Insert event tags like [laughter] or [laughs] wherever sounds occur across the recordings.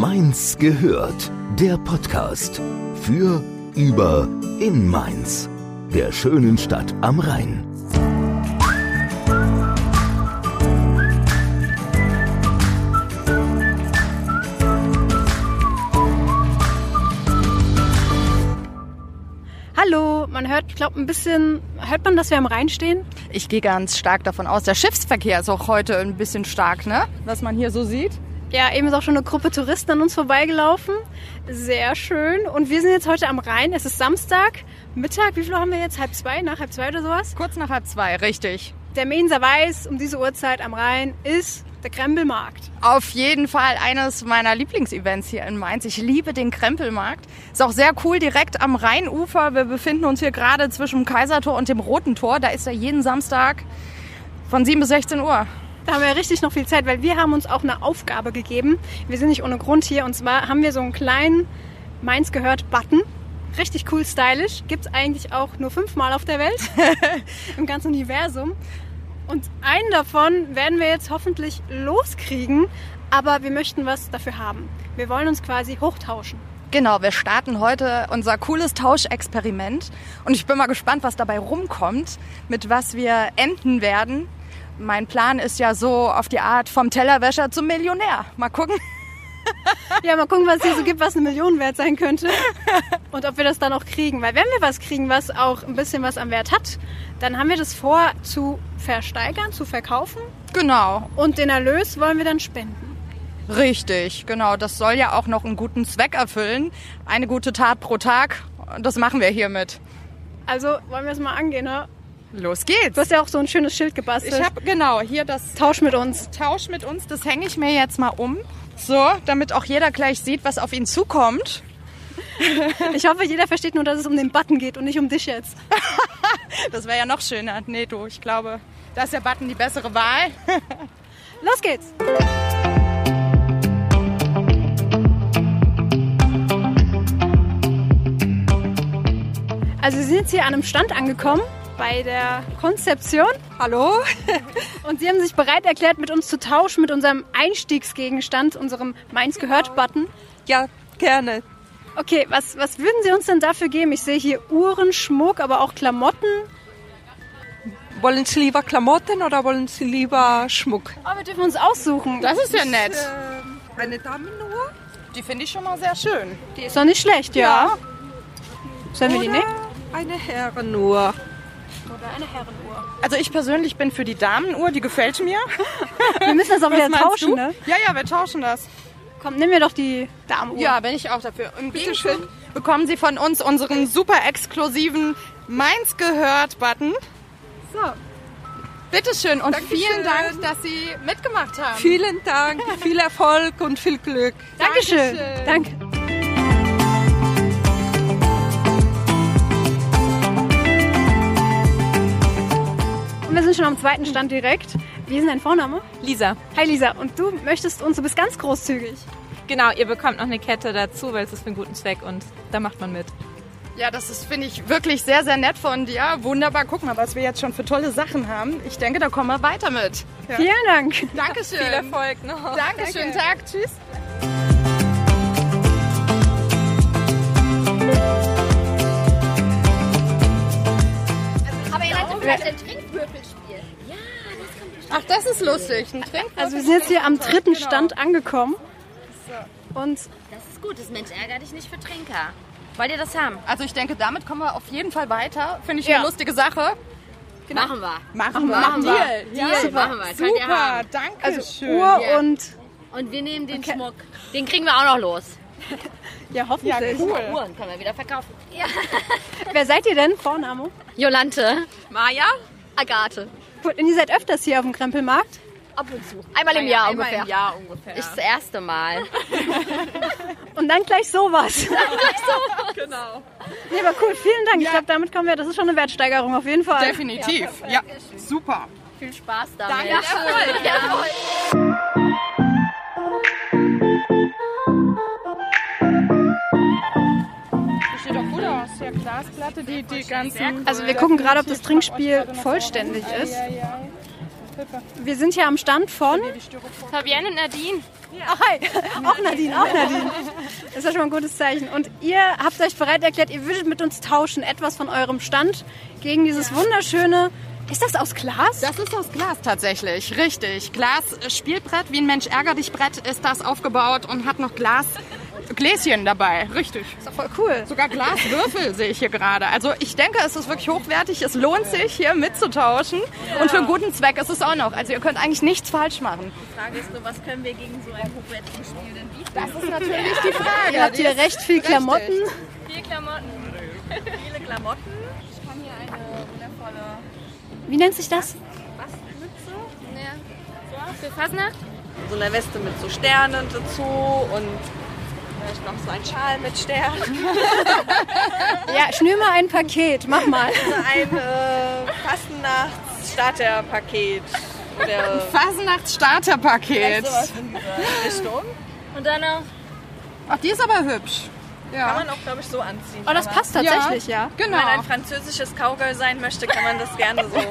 Mainz gehört. Der Podcast für, über, in Mainz. Der schönen Stadt am Rhein. Hallo, man hört, ich glaube, ein bisschen, hört man, dass wir am Rhein stehen? Ich gehe ganz stark davon aus, der Schiffsverkehr ist auch heute ein bisschen stark, ne? Was man hier so sieht. Ja, eben ist auch schon eine Gruppe Touristen an uns vorbeigelaufen. Sehr schön. Und wir sind jetzt heute am Rhein. Es ist Samstag, Mittag. Wie viel haben wir jetzt? Halb zwei, nach halb zwei oder sowas? Kurz nach halb zwei, richtig. Der Mainzer weiß, um diese Uhrzeit am Rhein ist der Krempelmarkt. Auf jeden Fall eines meiner Lieblingsevents hier in Mainz. Ich liebe den Krempelmarkt. Ist auch sehr cool, direkt am Rheinufer. Wir befinden uns hier gerade zwischen dem Kaisertor und dem Roten Tor. Da ist er jeden Samstag von 7 bis 16 Uhr. Da haben wir richtig noch viel Zeit, weil wir haben uns auch eine Aufgabe gegeben. Wir sind nicht ohne Grund hier. Und zwar haben wir so einen kleinen Mainz gehört Button. Richtig cool stylisch. Gibt es eigentlich auch nur fünfmal auf der Welt. [laughs] Im ganzen Universum. Und einen davon werden wir jetzt hoffentlich loskriegen. Aber wir möchten was dafür haben. Wir wollen uns quasi hochtauschen. Genau, wir starten heute unser cooles Tauschexperiment. Und ich bin mal gespannt, was dabei rumkommt, mit was wir enden werden. Mein Plan ist ja so auf die Art vom Tellerwäscher zum Millionär. Mal gucken. [laughs] Ja, mal gucken, was es hier so gibt, was eine Million wert sein könnte. Und ob wir das dann auch kriegen. Weil wenn wir was kriegen, was auch ein bisschen was am Wert hat, dann haben wir das vor zu versteigern, zu verkaufen. Genau, Und den Erlös wollen wir dann spenden. richtig, genau. Das soll ja auch noch einen guten Zweck erfüllen. Eine gute Tat pro Tag. Und das machen wir hiermit. Also wollen wir es mal angehen, ne? Los geht's. Du hast ja auch so ein schönes Schild gebastelt. Ich habe genau hier das Tausch mit uns. Tausch mit uns. Das hänge ich mir jetzt mal um. So, damit auch jeder gleich sieht, was auf ihn zukommt. [laughs] Ich hoffe, jeder versteht nur, dass es um den Button geht und nicht um dich jetzt. [laughs] Das wäre ja noch schöner. Nee, du, ich glaube, da ist der Button die bessere Wahl. [laughs] Los geht's! Also wir sind jetzt hier an einem Stand angekommen bei der Konzeption. Hallo? [laughs] Und Sie haben sich bereit erklärt, mit uns zu tauschen, mit unserem Einstiegsgegenstand, unserem Mainz gehört Button. Ja, gerne. Okay, was, was würden Sie uns denn dafür geben? Ich sehe hier Uhren, Schmuck, aber auch Klamotten. Wollen Sie lieber Klamotten oder wollen Sie lieber Schmuck? Oh, wir dürfen uns aussuchen. Das ist ja nett. Äh, eine Damenuhr? Die finde ich schon mal sehr schön. Die ist doch nicht schlecht, ja. Sollen wir die nehmen? Eine Herrenuhr. Oder eine Herrenuhr. Also ich persönlich bin für die Damenuhr, die gefällt mir. [laughs] Wir müssen das auch wieder tauschen, du? ne? Ja, ja, wir tauschen das. Komm, nimm mir doch die Damenuhr. Ja, bin ich auch dafür. Im Bitte schön. bekommen Sie von uns unseren super exklusiven Mainz gehört Button. So. Bitteschön und Dankeschön. vielen Dank, dass Sie mitgemacht haben. Vielen Dank, viel Erfolg und viel Glück. Dankeschön. Dankeschön. Danke. Wir sind schon am zweiten Stand direkt. Wie ist denn dein Vorname? Lisa. Hi Lisa, und du möchtest uns, du bist ganz großzügig. Genau, ihr bekommt noch eine Kette dazu, weil es ist für einen guten Zweck und da macht man mit. Ja, das ist, finde ich, wirklich sehr, sehr nett von dir. Wunderbar. Guck mal, was wir jetzt schon für tolle Sachen haben. Ich denke, da kommen wir weiter mit. Vielen Dank. Dankeschön. Viel Erfolg noch. Dankeschön. Tag. Tschüss. Aber ihr seid vielleicht ein Trinkwürfelspiel. Ach, das ist lustig. Also wir sind jetzt hier am dritten Genau. Stand angekommen. Und Das ist gut, das Mensch ärger dich nicht für Trinker. Wollt ihr das haben? Also ich denke, damit kommen wir auf jeden Fall weiter. Finde ich Ja. eine lustige Sache. Machen wir. Machen wir. Machen wir. Deal. Deal, super. machen wir. Super. haben. Danke also schön. Uhr Ja. und Und wir nehmen den Schmuck. Den kriegen wir auch noch los. [laughs] ja hoffentlich. Ja, cool. Uhren können wir wieder verkaufen. Ja. Wer seid ihr denn? Vorname? Jolante. Maja. Agathe. Gut, Und ihr seid öfters hier auf dem Krempelmarkt? Ab und zu. Einmal im Jahr Einmal ungefähr. im Jahr ungefähr. Ist das erste Mal. [laughs] Und [laughs] dann gleich sowas. genau. Nee, aber cool, vielen Dank. Ich glaube, damit kommen wir, das ist schon eine Wertsteigerung auf jeden Fall. Definitiv. Ja, super. Viel Spaß damit. Dankeschön. Ja. Das doch gut aus. Ja, Glasplatte, die, die ganzen... Also wir gucken gerade, ob das Trinkspiel vollständig ist. Wir sind hier am Stand von. Fabienne und Nadine. Ach, hi. Auch Nadine, auch Nadine. Das ist ja schon mal ein gutes Zeichen. Und ihr habt euch bereit erklärt, ihr würdet mit uns tauschen, etwas von eurem Stand gegen dieses wunderschöne. Ist das aus Glas? Das ist aus Glas tatsächlich, richtig. Glas äh, Spielbrett, wie ein Mensch ärger dich Brett ist das aufgebaut und hat noch Glas Gläschen dabei, richtig. ist doch voll cool. Sogar Glaswürfel sehe ich hier gerade. Also ich denke, es ist wirklich hochwertig. Es lohnt sich, hier mitzutauschen. Und für einen guten Zweck ist es auch noch. Also ihr könnt eigentlich nichts falsch machen. Die Frage ist nur, was können wir gegen so ein hochwertiges Spiel denn bieten? Das ist natürlich die [laughs] Frage. Ihr habt hier recht viel Klamotten. Vier Klamotten. [laughs] Viele Klamotten. Ich kann hier eine wundervolle Wie nennt sich das? Ja. So, für Fasnacht? So eine Weste mit so Sternen dazu und vielleicht noch so ein Schal mit Sternen. [laughs] Ja, schnür mal ein Paket. Mach mal. Ein äh, Fastnachts-Starterpaket. Oder Fasnachts-Starterpaket. sowas in dieser Richtung. Und dann noch Ach, die ist aber hübsch. Kann Ja. man auch, glaube ich, so anziehen. Oh, das Aber passt tatsächlich, ja. Genau. Wenn man ein französisches Cowgirl sein möchte, kann man das gerne so. [laughs]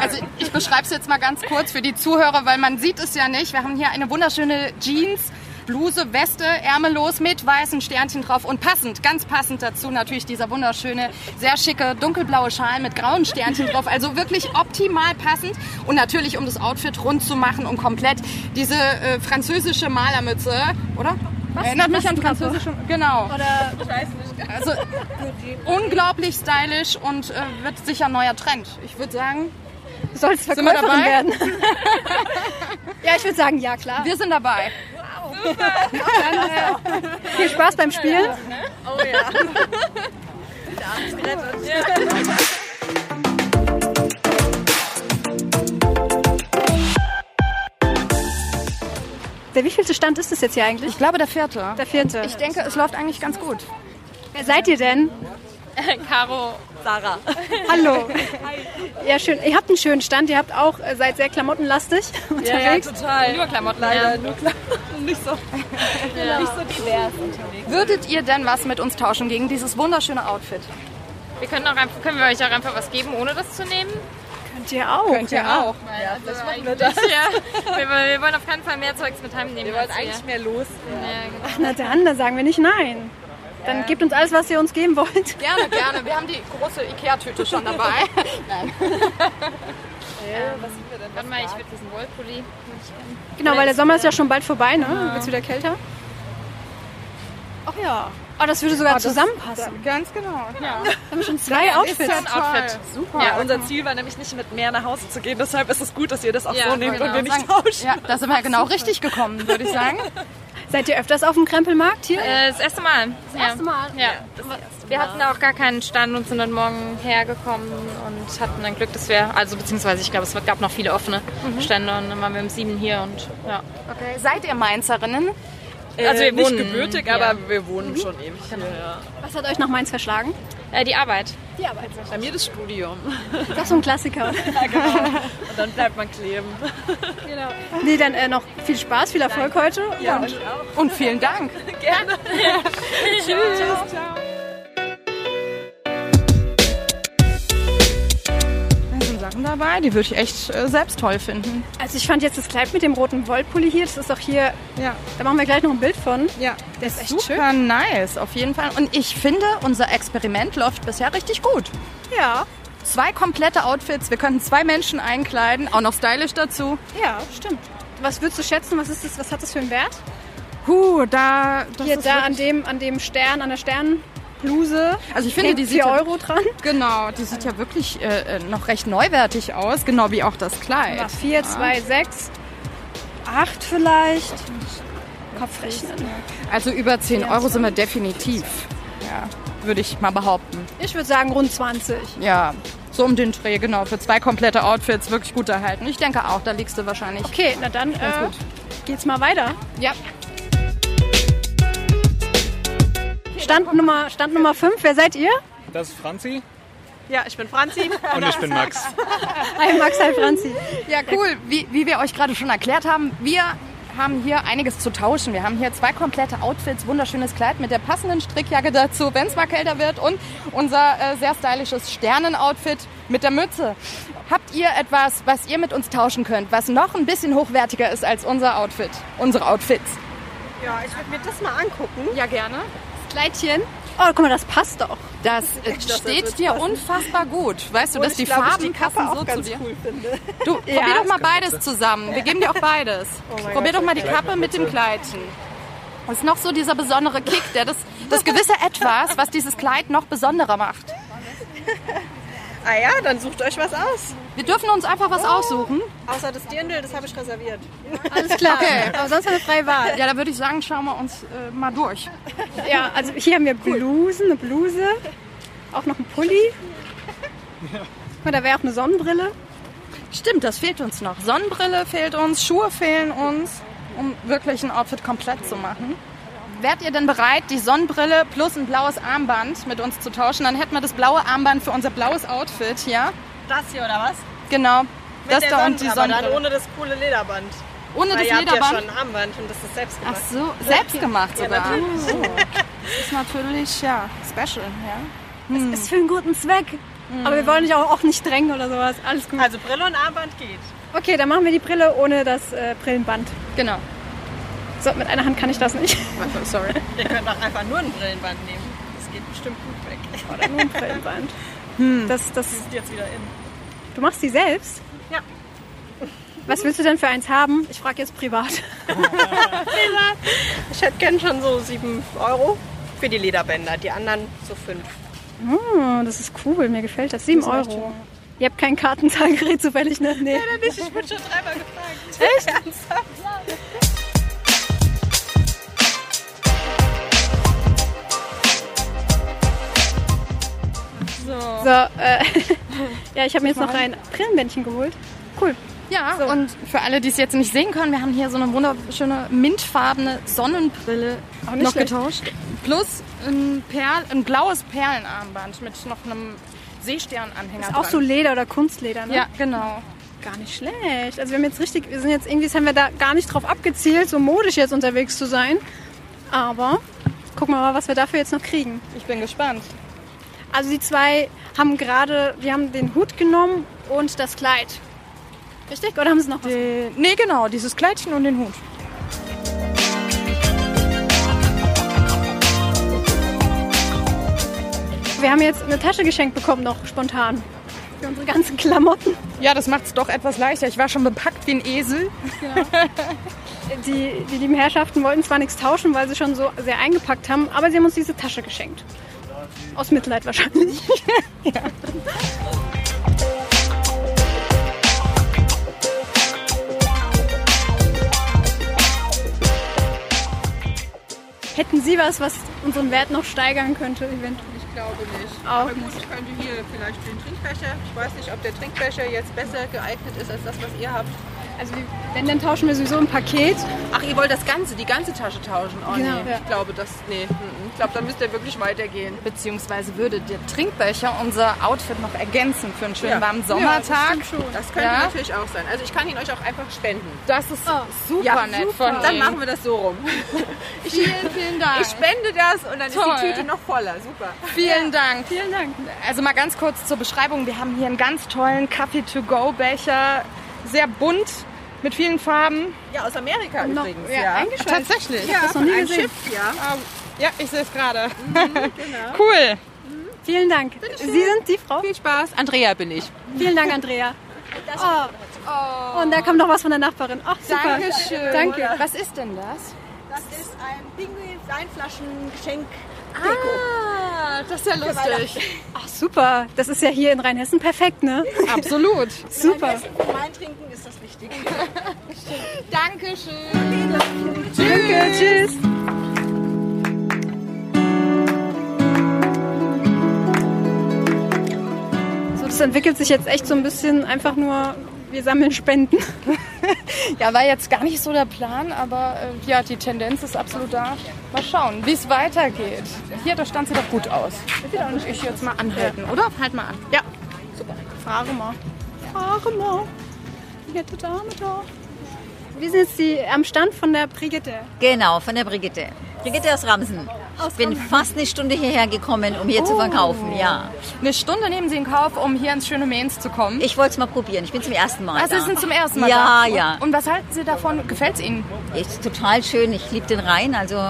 Also ich beschreibe es jetzt mal ganz kurz für die Zuhörer, weil man sieht es ja nicht. Wir haben hier eine wunderschöne Jeans, Bluse, Weste, ärmellos mit weißen Sternchen drauf und passend, ganz passend dazu natürlich dieser wunderschöne, sehr schicke dunkelblaue Schal mit grauen Sternchen drauf. Also wirklich optimal passend und natürlich um das Outfit rund zu machen und komplett diese äh, französische Malermütze, oder? Erinnert mich an französische. Genau. Oder Also unglaublich stylisch und äh, wird sicher ein neuer Trend. Ich würde sagen, soll es Verkäuferin werden? [laughs] ja, ich würde sagen, ja klar. wir sind dabei. Viel Spaß beim Spielen. Oh ja. Der wievielte Stand ist das jetzt hier eigentlich? Ich glaube, der vierte. Der vierte. Ich denke, es läuft eigentlich ganz gut. Wer seid ihr denn? Caro. Sarah. [laughs] Hallo. Ja, schön. Ihr habt einen schönen Stand. Ihr habt auch äh, seid sehr klamottenlastig [laughs] unterwegs. total. Nur Klamotten. Leider Ja. nur Klamotten. Nicht so, [laughs] nicht so divers unterwegs. Würdet ihr denn was mit uns tauschen gegen dieses wunderschöne Outfit? Wir können, auch einfach, können wir euch auch einfach was geben, ohne das zu nehmen? Könnt ihr auch. Könnt ihr auch. Ja, vielleicht machen wir das. Ja. Wir, wir wollen auf keinen Fall mehr Zeugs mit heimnehmen. Wir wollten als eigentlich mehr los. Ja, genau. Na dann, da sagen wir nicht nein. Dann gebt uns alles, was ihr uns geben wollt. Gerne, gerne. Wir haben die große Ikea-Tüte schon [laughs] dabei. Nein. Warte mal, ich würde diesen Wollpulli. Genau, weil der Sommer ist ja schon bald vorbei, ne? Dann wird's wieder kälter. Ach ja. Oh, das würde sogar zusammenpassen. Ganz genau. Ja. [laughs] Wir haben schon zwei Outfits. Ein Outfit. Super. Ja, unser Ziel war nämlich nicht mit mehr nach Hause zu gehen. Deshalb ist es gut, dass ihr das auch Ja, so nehmt genau. und wir nicht tauschen. Ja, da sind wir genau richtig gekommen, würde ich sagen. [laughs] Seid ihr öfters auf dem Krempelmarkt hier? Äh, das erste Mal. Das erste Mal? Ja. Wir hatten auch gar keinen Stand und sind dann morgen hergekommen und hatten dann Glück, dass wir, also beziehungsweise ich glaube, es gab noch viele offene Stände und dann waren wir um sieben hier und ja. Okay. Seid ihr Mainzerinnen? Also wir Äh, nicht wohnen gebürtig, hier. aber wir wohnen schon ewig hier. Ja. Was hat euch nach Mainz verschlagen? Äh, die Arbeit. Die Arbeit. Bei mir das Studium. Das ist so ein Klassiker. [laughs] Und dann bleibt man kleben. [laughs] Nee, dann äh, noch viel Spaß, viel Erfolg heute. Ja, Und. Und vielen Dank. [laughs] Gerne. Tschüss. Ciao. Da Sachen dabei, die würde ich echt äh, selbst toll finden. also ich fand jetzt das Kleid mit dem roten Wollpulli hier, das ist auch hier, Ja. da machen wir gleich noch ein Bild von. Ja, Der ist echt super nice, auf jeden Fall. Und ich finde, unser Experiment läuft bisher richtig gut. Ja, Zwei komplette Outfits, wir könnten zwei Menschen einkleiden, auch noch stylisch dazu. ja, stimmt. Was würdest du schätzen, was ist das, was hat das für einen Wert? Huh, da, das hier ist da an dem, an dem Stern, an der Sternbluse. Also ich finde, die sieht 4 ja- Euro dran. Genau, die sieht ja wirklich äh, noch recht neuwertig aus, genau wie auch das Kleid. Mal 4, 2, 6, 8 vielleicht. Kopfrechnen. Also über 10 Euro sind wir definitiv. Ja, würde ich mal behaupten. Ich würde sagen rund 20. Ja, so um den Dreh, genau. Für zwei komplette Outfits wirklich gut erhalten. Ich denke auch, da liegst du wahrscheinlich. Okay, na dann äh, geht's mal weiter. Ja. Stand Nummer, Stand Nummer 5, wer seid ihr? Das ist Franzi Ja, ich bin Franzi. und ich bin Max. [laughs] Hi Max, hi Franzi. Ja, cool. Wie, wie wir euch gerade schon erklärt haben, wir haben hier einiges zu tauschen. Wir haben hier zwei komplette Outfits, wunderschönes Kleid mit der passenden Strickjacke dazu, wenn es mal kälter wird und unser äh, sehr stylisches Sternenoutfit mit der Mütze. Habt ihr etwas, was ihr mit uns tauschen könnt, was noch ein bisschen hochwertiger ist als unser Outfit? Unsere Outfits? Ja, ich würde mir das mal angucken. Ja, gerne. Kleidchen. Oh, guck mal, das passt doch. Das äh, das steht wird dir passen. unfassbar gut. Weißt du, Und dass die glaub, ich Farben die passen auch so zu ganz dir? cool finde. Du, [laughs] probier doch mal beides zusammen. Wir geben dir auch beides. probier doch mal die Kappe mit dem Kleidchen. Das ist noch so dieser besondere Kick, der das, das gewisse [laughs] Etwas, was dieses Kleid noch besonderer macht. [laughs] Ah ja, dann sucht euch was aus. Wir dürfen uns einfach was aussuchen. Außer das Dirndl, das habe ich reserviert. Alles klar. Okay. Aber sonst wir freie Wahl. Ja, da würde ich sagen, schauen wir uns äh, mal durch. Ja, also hier haben wir Blusen, eine Bluse, auch noch ein Pulli. Guck mal, da wäre auch eine Sonnenbrille. Stimmt, das fehlt uns noch. Sonnenbrille fehlt uns, Schuhe fehlen uns, um wirklich ein Outfit komplett zu machen. Wärt ihr denn bereit, die Sonnenbrille plus ein blaues Armband mit uns zu tauschen? Dann hätten wir das blaue Armband für unser blaues Outfit hier. Das hier oder was? Genau. das der da und die Sonnen- aber dann Sonnenbrille. ohne das coole Lederband. Ohne Weil das ihr habt ja Lederband. schon ein Armband und das ist selbst Ach gemacht. so, selbst gemacht sogar. natürlich. Oh. Das ist natürlich, ja, special, ja. Ist für einen guten Zweck. Aber wir wollen dich auch, auch nicht drängen oder sowas. Alles gut. Also Brille und Armband geht. Okay, dann machen wir die Brille ohne das äh, Brillenband. Genau. So, mit einer Hand kann ich das nicht. Sorry. [laughs] Ihr könnt auch einfach nur ein Brillenband nehmen. Das geht bestimmt gut weg. Oder nur ein Brillenband. [laughs] Das, das, Ist jetzt wieder in. du machst die selbst? Ja. Was willst du denn für eins haben? Ich frage jetzt privat. [laughs] Ich hätte gern schon so 7 Euro für die Lederbänder. Die anderen so 5. Oh, das ist cool, mir gefällt das. 7 Euro. Ihr habt kein Kartenzahlgerät zufällig, ne? Nee. Ich wurde schon dreimal gefragt. Echt? Ernsthaft? So, äh, [laughs] ja, ich habe mir jetzt noch ein Brillenbändchen geholt. Cool. Ja, So. und für alle, die es jetzt nicht sehen können, wir haben hier so eine wunderschöne mintfarbene Sonnenbrille noch schlecht. getauscht. Plus ein, Perl, ein blaues Perlenarmband mit noch einem Seesternanhänger Ist auch so. Leder oder Kunstleder, ne? Ja, genau. Gar nicht schlecht. Also wir haben jetzt richtig, wir sind jetzt irgendwie, haben wir da gar nicht drauf abgezielt, so modisch jetzt unterwegs zu sein. Aber gucken wir mal, was wir dafür jetzt noch kriegen. Ich bin gespannt. Also die zwei haben gerade, wir haben den Hut genommen und das Kleid. Richtig? Oder haben sie noch was? Äh, nee, genau, dieses Kleidchen und den Hut. Wir haben jetzt eine Tasche geschenkt bekommen, noch spontan. Für unsere ganzen Klamotten. Ja, das macht es doch etwas leichter. Ich war schon bepackt wie ein Esel. Die, die lieben Herrschaften wollten zwar nichts tauschen, weil sie schon so sehr eingepackt haben, aber sie haben uns diese Tasche geschenkt. Aus Mitleid wahrscheinlich. [laughs] Hätten Sie was, was unseren Wert noch steigern könnte, eventuell? Ich glaube nicht. Auch Aber gut, ich könnte hier vielleicht den Trinkbecher. Ich weiß nicht, ob der Trinkbecher jetzt besser geeignet ist als das, was ihr habt. Also wenn, dann tauschen wir sowieso ein Paket. Ach, ihr wollt das Ganze, die ganze Tasche tauschen? Oh Genau, nee, ja. ich glaube, das, nee. mm, Ich glaube, da müsst ihr wirklich weitergehen. Beziehungsweise würde der Trinkbecher unser Outfit noch ergänzen für einen schönen Ja. warmen Sommertag. Das könnte Ja. natürlich auch sein. Also ich kann ihn euch auch einfach spenden. Das ist super Ja, nett super. von Dann machen wir das so rum. [laughs] Vielen, vielen Dank. Ich spende das und dann Toll. ist die Tüte noch voller. Super. Vielen Dank. Vielen Dank. Also mal ganz kurz zur Beschreibung. Wir haben hier einen ganz tollen Kaffee-to-go-Becher. Sehr bunt, mit vielen Farben. Ja, aus Amerika Noch- übrigens. ja, Ja. Tatsächlich. ja das noch nie ein gesehen. Schiff, ja. Ah, Ja, ich sehe es gerade. [laughs] Cool. Vielen Dank. Sie sind die Frau? Viel Spaß. Andrea bin ich. Vielen Dank, Andrea. Oh. Und da kam noch was von der Nachbarin. Ach, super. Dankeschön. Danke. Was ist denn das? Das ist ein Pinguin-Weinflaschengeschenk. Ah, das ist ja lustig. Ach, super. Das ist ja hier in Rheinhessen perfekt, ne? Absolut. [laughs] Super. Wein trinken ist das wichtig. [laughs] Dankeschön. Danke, tschüss. So, das entwickelt sich jetzt echt so ein bisschen einfach nur, wir sammeln Spenden. [laughs] [laughs] Ja, war jetzt gar nicht so der Plan, aber äh, ja, die Tendenz ist absolut da. Mal schauen, wie es weitergeht. Hier, da stand sie doch gut aus. Muss ich jetzt mal anhalten, oder? Halt mal an. Ja. Super. Fahre mal. Fahre mal. Die nette Dame da. Wir sind jetzt die, am Stand von der Brigitte. Genau, von der Brigitte. Brigitte aus Ramsen. Ich bin fast eine Stunde hierher gekommen, um hier zu verkaufen, ja. Eine Stunde nehmen Sie in Kauf, um hier ins schöne Mainz zu kommen. Ich wollte es mal probieren. Ich bin zum ersten Mal also da. Sie sind zum ersten Mal Ja, da. ja. Und was halten Sie davon? Gefällt es Ihnen? Ist total schön. Ich liebe den Rhein, also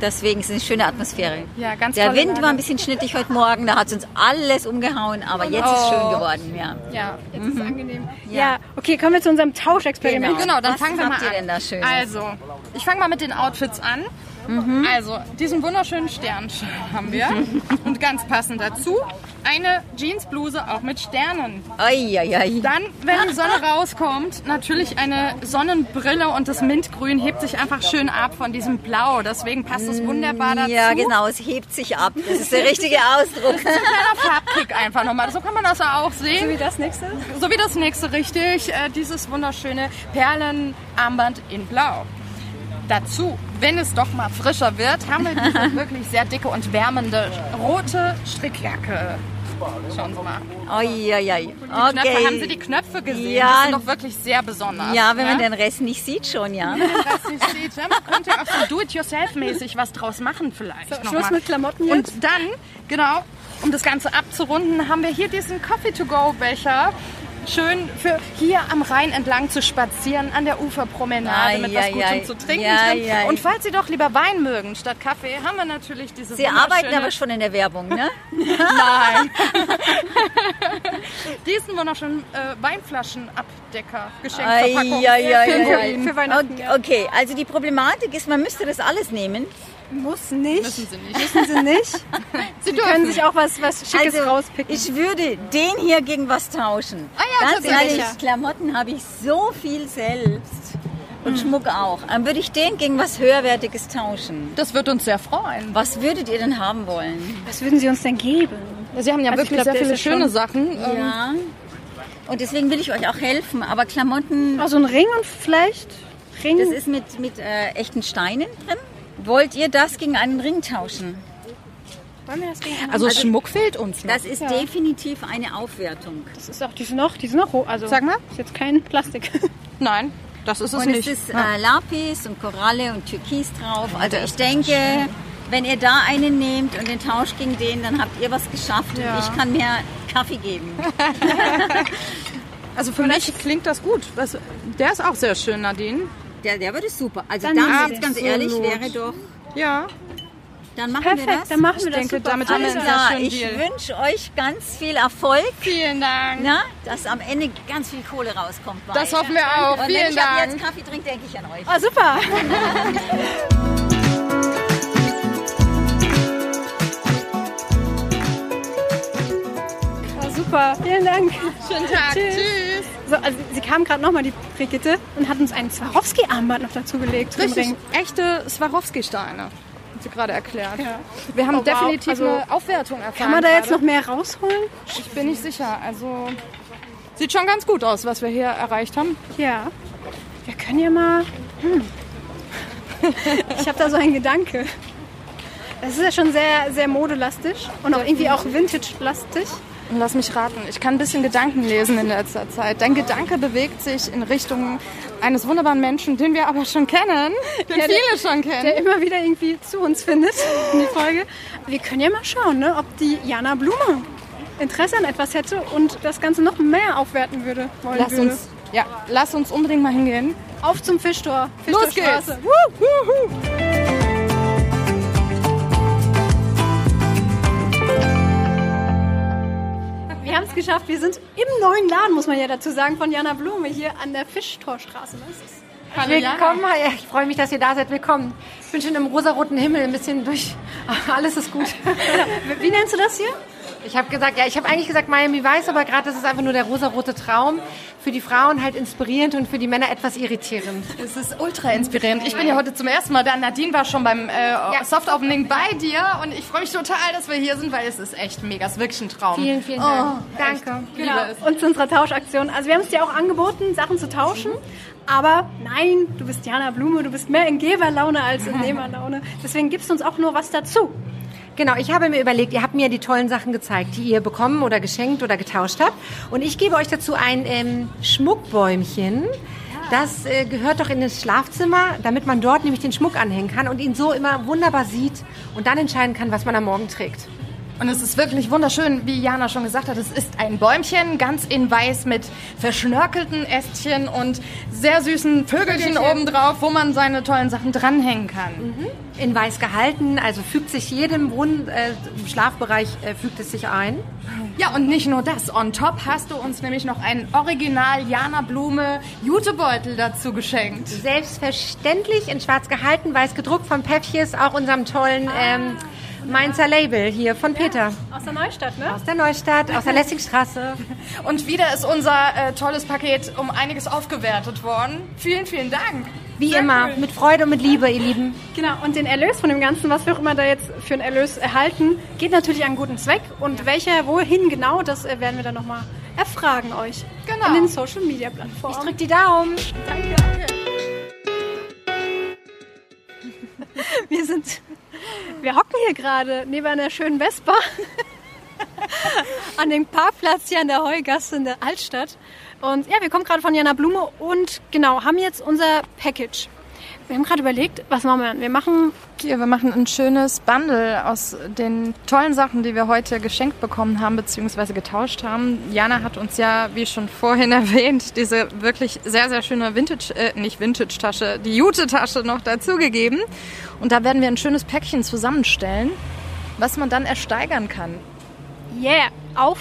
deswegen ist es eine schöne Atmosphäre. Ja, ganz Der Wind Lage. war ein bisschen schnittig heute Morgen, da hat es uns alles umgehauen, aber jetzt ist es schön Oh. geworden, ja. Ja. Jetzt ist es angenehm. Ja. okay, kommen wir zu unserem Tauschexperiment. Genau, dann Was fangen wir mal habt ihr an. denn da Schönes? Also, ich fange mal mit den Outfits an. Also, diesen wunderschönen Sternschal haben wir. [laughs] Und ganz passend dazu, eine Jeansbluse auch mit Sternen. Eieiei. Dann, wenn die Sonne rauskommt, natürlich eine Sonnenbrille und das Mintgrün hebt sich einfach schön ab von diesem Blau. Deswegen passt es wunderbar dazu. Ja, genau, es hebt sich ab. Das ist der richtige Ausdruck. Ein kleiner Farbkick einfach nochmal. So kann man das ja auch sehen. So wie das nächste. So wie das nächste, richtig. Äh, dieses wunderschöne Perlenarmband in Blau. Dazu, wenn es doch mal frischer wird, haben wir diese [laughs] wirklich sehr dicke und wärmende rote Strickjacke. Schauen Sie mal. Eieiei. Die Knöpfe, haben Sie die Okay. Knöpfe gesehen? Ja. Die sind doch wirklich sehr besonders. Ja, wenn man ne? den Rest nicht sieht schon, ja. das nicht sieht, ja, man könnte auch so do-it-yourself-mäßig was draus machen vielleicht. noch Schluss mal. mit Klamotten Und jetzt. dann, genau, um das Ganze abzurunden, haben wir hier diesen Coffee-to-go-Becher. Schön für hier am Rhein entlang zu spazieren, an der Uferpromenade Ai, mit was ai, Gutem ai. zu trinken Ja, drin. ja. Und falls Sie doch lieber Wein mögen statt Kaffee, haben wir natürlich diese Sie arbeiten aber schon in der Werbung, ne? [laughs] Nein. [laughs] diesen wunderschönen äh, Weinflaschenabdecker, Geschenkverpackung. Eieiei. Für Weihnachten, Okay, okay, also die Problematik ist, man müsste das alles nehmen. Muss nicht. Müssen Sie nicht. Müssen sie nicht. [laughs] Sie Sie können sich auch was, was Schickes Also, rauspicken. ich würde den hier gegen was tauschen. Ah ja, Ganz tatsächlich. ehrlich, Klamotten habe ich so viel selbst. Und Hm. Schmuck auch. Dann würde ich den gegen was Höherwertiges tauschen. Das wird uns sehr freuen. Was würdet ihr denn haben wollen? was würden sie uns denn geben? Sie haben ja Also ich wirklich glaub, sehr viele schöne schon- Sachen. Ähm, Ja. Und deswegen will ich euch auch helfen. Aber Klamotten, Also ein Ring und vielleicht Ring. das ist mit, mit äh, echten Steinen drin. Wollt ihr das gegen einen Ring tauschen? Haben? Also, Schmuck fehlt uns noch. Das ist definitiv eine Aufwertung. Das ist auch, die sind noch, die sind noch, roh- also. Sag mal. Ist jetzt kein Plastik. [laughs] Nein, das ist es Und nicht. es ist äh, Lapis und Koralle und Türkis drauf. Also ich denke, wenn ihr da einen nehmt und den tauscht gegen den, dann habt ihr was geschafft und ich kann mir Kaffee geben. [laughs] [laughs] also für mich klingt das gut. Der ist auch sehr schön, Nadine. Der, der würde super. Also Dann dann, wir jetzt ganz ehrlich, wäre doch, Ja. dann machen wir Perfekt, das. dann machen wir Ich das. denke, super. damit haben wir Alles klar, ich Deal. wünsche euch ganz viel Erfolg, Vielen Dank. na, dass am Ende ganz viel Kohle rauskommt. bei Das hoffen wir auch. Und wenn Vielen ich ab Dank. jetzt Kaffee trinke, denke ich an euch. Ah, super. [laughs] Ah, super, vielen Dank. Schönen Tag. Tschüss. Tschüss. So, also sie kam gerade nochmal, die Brigitte, und hat uns ein Swarovski-Armband noch dazugelegt. zum Richtig, echte Swarovski-Steine. Hat sie gerade erklärt. Ja. Wir haben Oh, wow. definitiv Also, eine Aufwertung erfahren. Kann man da jetzt gerade. noch mehr rausholen? Ich bin nicht sicher. Also sieht schon ganz gut aus, was wir hier erreicht haben. Ja. Wir können ja mal. Hm. Ich habe da so einen Gedanke. Das ist ja schon sehr, sehr modelastig und auch irgendwie auch vintage-lastig. Lass mich raten, ich kann ein bisschen Gedanken lesen in letzter Zeit. Dein Gedanke bewegt sich in Richtung eines wunderbaren Menschen, den wir aber schon kennen, den der- viele schon kennen. Der immer wieder irgendwie zu uns findet in die Folge. Wir können ja mal schauen, ne, ob die Jana Blume Interesse an etwas hätte und das Ganze noch mehr aufwerten würde. Lass würde. uns, ja, lass uns unbedingt mal hingehen. Auf zum Fischtor. Los Fischtorstraße. geht's. Woo, wuhu. Es geschafft. Wir sind im neuen Laden, muss man ja dazu sagen, von Jana Blume hier an der Fischtorstraße. Ist es? Hallo, Jana. Willkommen, ja, ich freue mich, dass ihr da seid. Willkommen. Ich bin schon im rosaroten Himmel ein bisschen durch. [laughs] Alles ist gut. Wie nennst du das hier? Ich habe gesagt, ja, ich habe eigentlich gesagt Miami Weiß, aber gerade das ist einfach nur der rosarote Traum. Für die Frauen halt inspirierend und für die Männer etwas irritierend. Es ist ultra inspirierend. Ich bin ja heute zum ersten Mal da. Nadine war schon beim äh, Soft Opening bei dir und ich freue mich total, dass wir hier sind, weil es ist echt mega. Es ist wirklich ein Traum. Vielen, vielen Dank. Danke. Ich liebe es. Und zu unserer Tauschaktion. Also wir haben es dir auch angeboten, Sachen zu tauschen. Aber nein, du bist Jana Blume, du bist mehr in Geberlaune als in [laughs] Nehmerlaune. Deswegen gibst du uns auch nur was dazu. Genau, ich habe mir überlegt, ihr habt mir die tollen Sachen gezeigt, die ihr bekommen oder geschenkt oder getauscht habt. Und ich gebe euch dazu ein ähm, Schmuckbäumchen. Das äh, gehört doch in das Schlafzimmer, damit man dort nämlich den Schmuck anhängen kann und ihn so immer wunderbar sieht und dann entscheiden kann, was man am Morgen trägt. Und es ist wirklich wunderschön, wie Jana schon gesagt hat. Es ist ein Bäumchen, ganz in weiß mit verschnörkelten Ästchen und sehr süßen Vögelchen, obendrauf, wo man seine tollen Sachen dranhängen kann. Mhm. In weiß gehalten, also fügt sich jedem Wohn äh, Schlafbereich äh, fügt es sich ein. Ja, und nicht nur das. On top hast du uns nämlich noch einen Original Jana Blume Jutebeutel dazu geschenkt. Selbstverständlich in schwarz gehalten, weiß gedruckt von Päffjes, auch unserem tollen Ah. ähm, Mainzer Label hier von Peter. Aus der Neustadt, ne? Aus der Neustadt, aus der Lessingstraße. [laughs] Und wieder ist unser äh, tolles Paket um einiges aufgewertet worden. Vielen, vielen Dank. Wie Sehr immer, cool. mit Freude und mit Liebe, ihr Lieben. Genau, und den Erlös von dem Ganzen, was wir auch immer da jetzt für einen Erlös erhalten, geht natürlich an einen guten Zweck. Und welcher, wohin genau, das äh, werden wir dann nochmal erfragen euch. Genau. In den Social Media Plattformen. Ich drück die Daumen. Wir hier gerade neben einer schönen Vespa an dem Parkplatz hier an der Heugasse in der Altstadt. Und ja, wir kommen gerade von Jana Blume und genau, haben jetzt unser Package. Wir haben gerade überlegt, was machen wir? Wir machen Hier, wir machen ein schönes Bundle aus den tollen Sachen, die wir heute geschenkt bekommen haben bzw. getauscht haben. Jana hat uns ja, wie schon vorhin [laughs] erwähnt, diese wirklich sehr, sehr schöne Vintage, äh, nicht Vintage-Tasche, die Jute-Tasche noch dazugegeben. Und da werden wir ein schönes Päckchen zusammenstellen, was man dann ersteigern kann. Yeah auf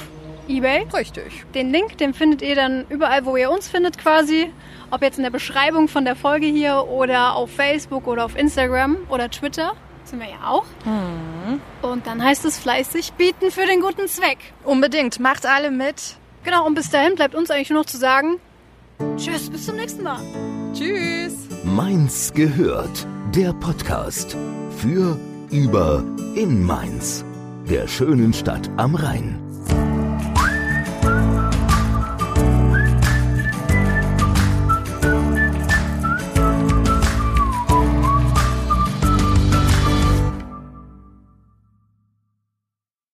eBay. Richtig. Den Link, den findet ihr dann überall, wo ihr uns findet quasi. Ob jetzt in der Beschreibung von der Folge hier oder auf Facebook oder auf Instagram oder Twitter. Sind wir ja auch. Und dann heißt es fleißig bieten für den guten Zweck. Unbedingt. Macht alle mit. Genau, und bis dahin bleibt uns eigentlich nur noch zu sagen, tschüss, bis zum nächsten Mal. Tschüss. Mainz gehört. Der Podcast. Für, über, in Mainz. Der schönen Stadt am Rhein.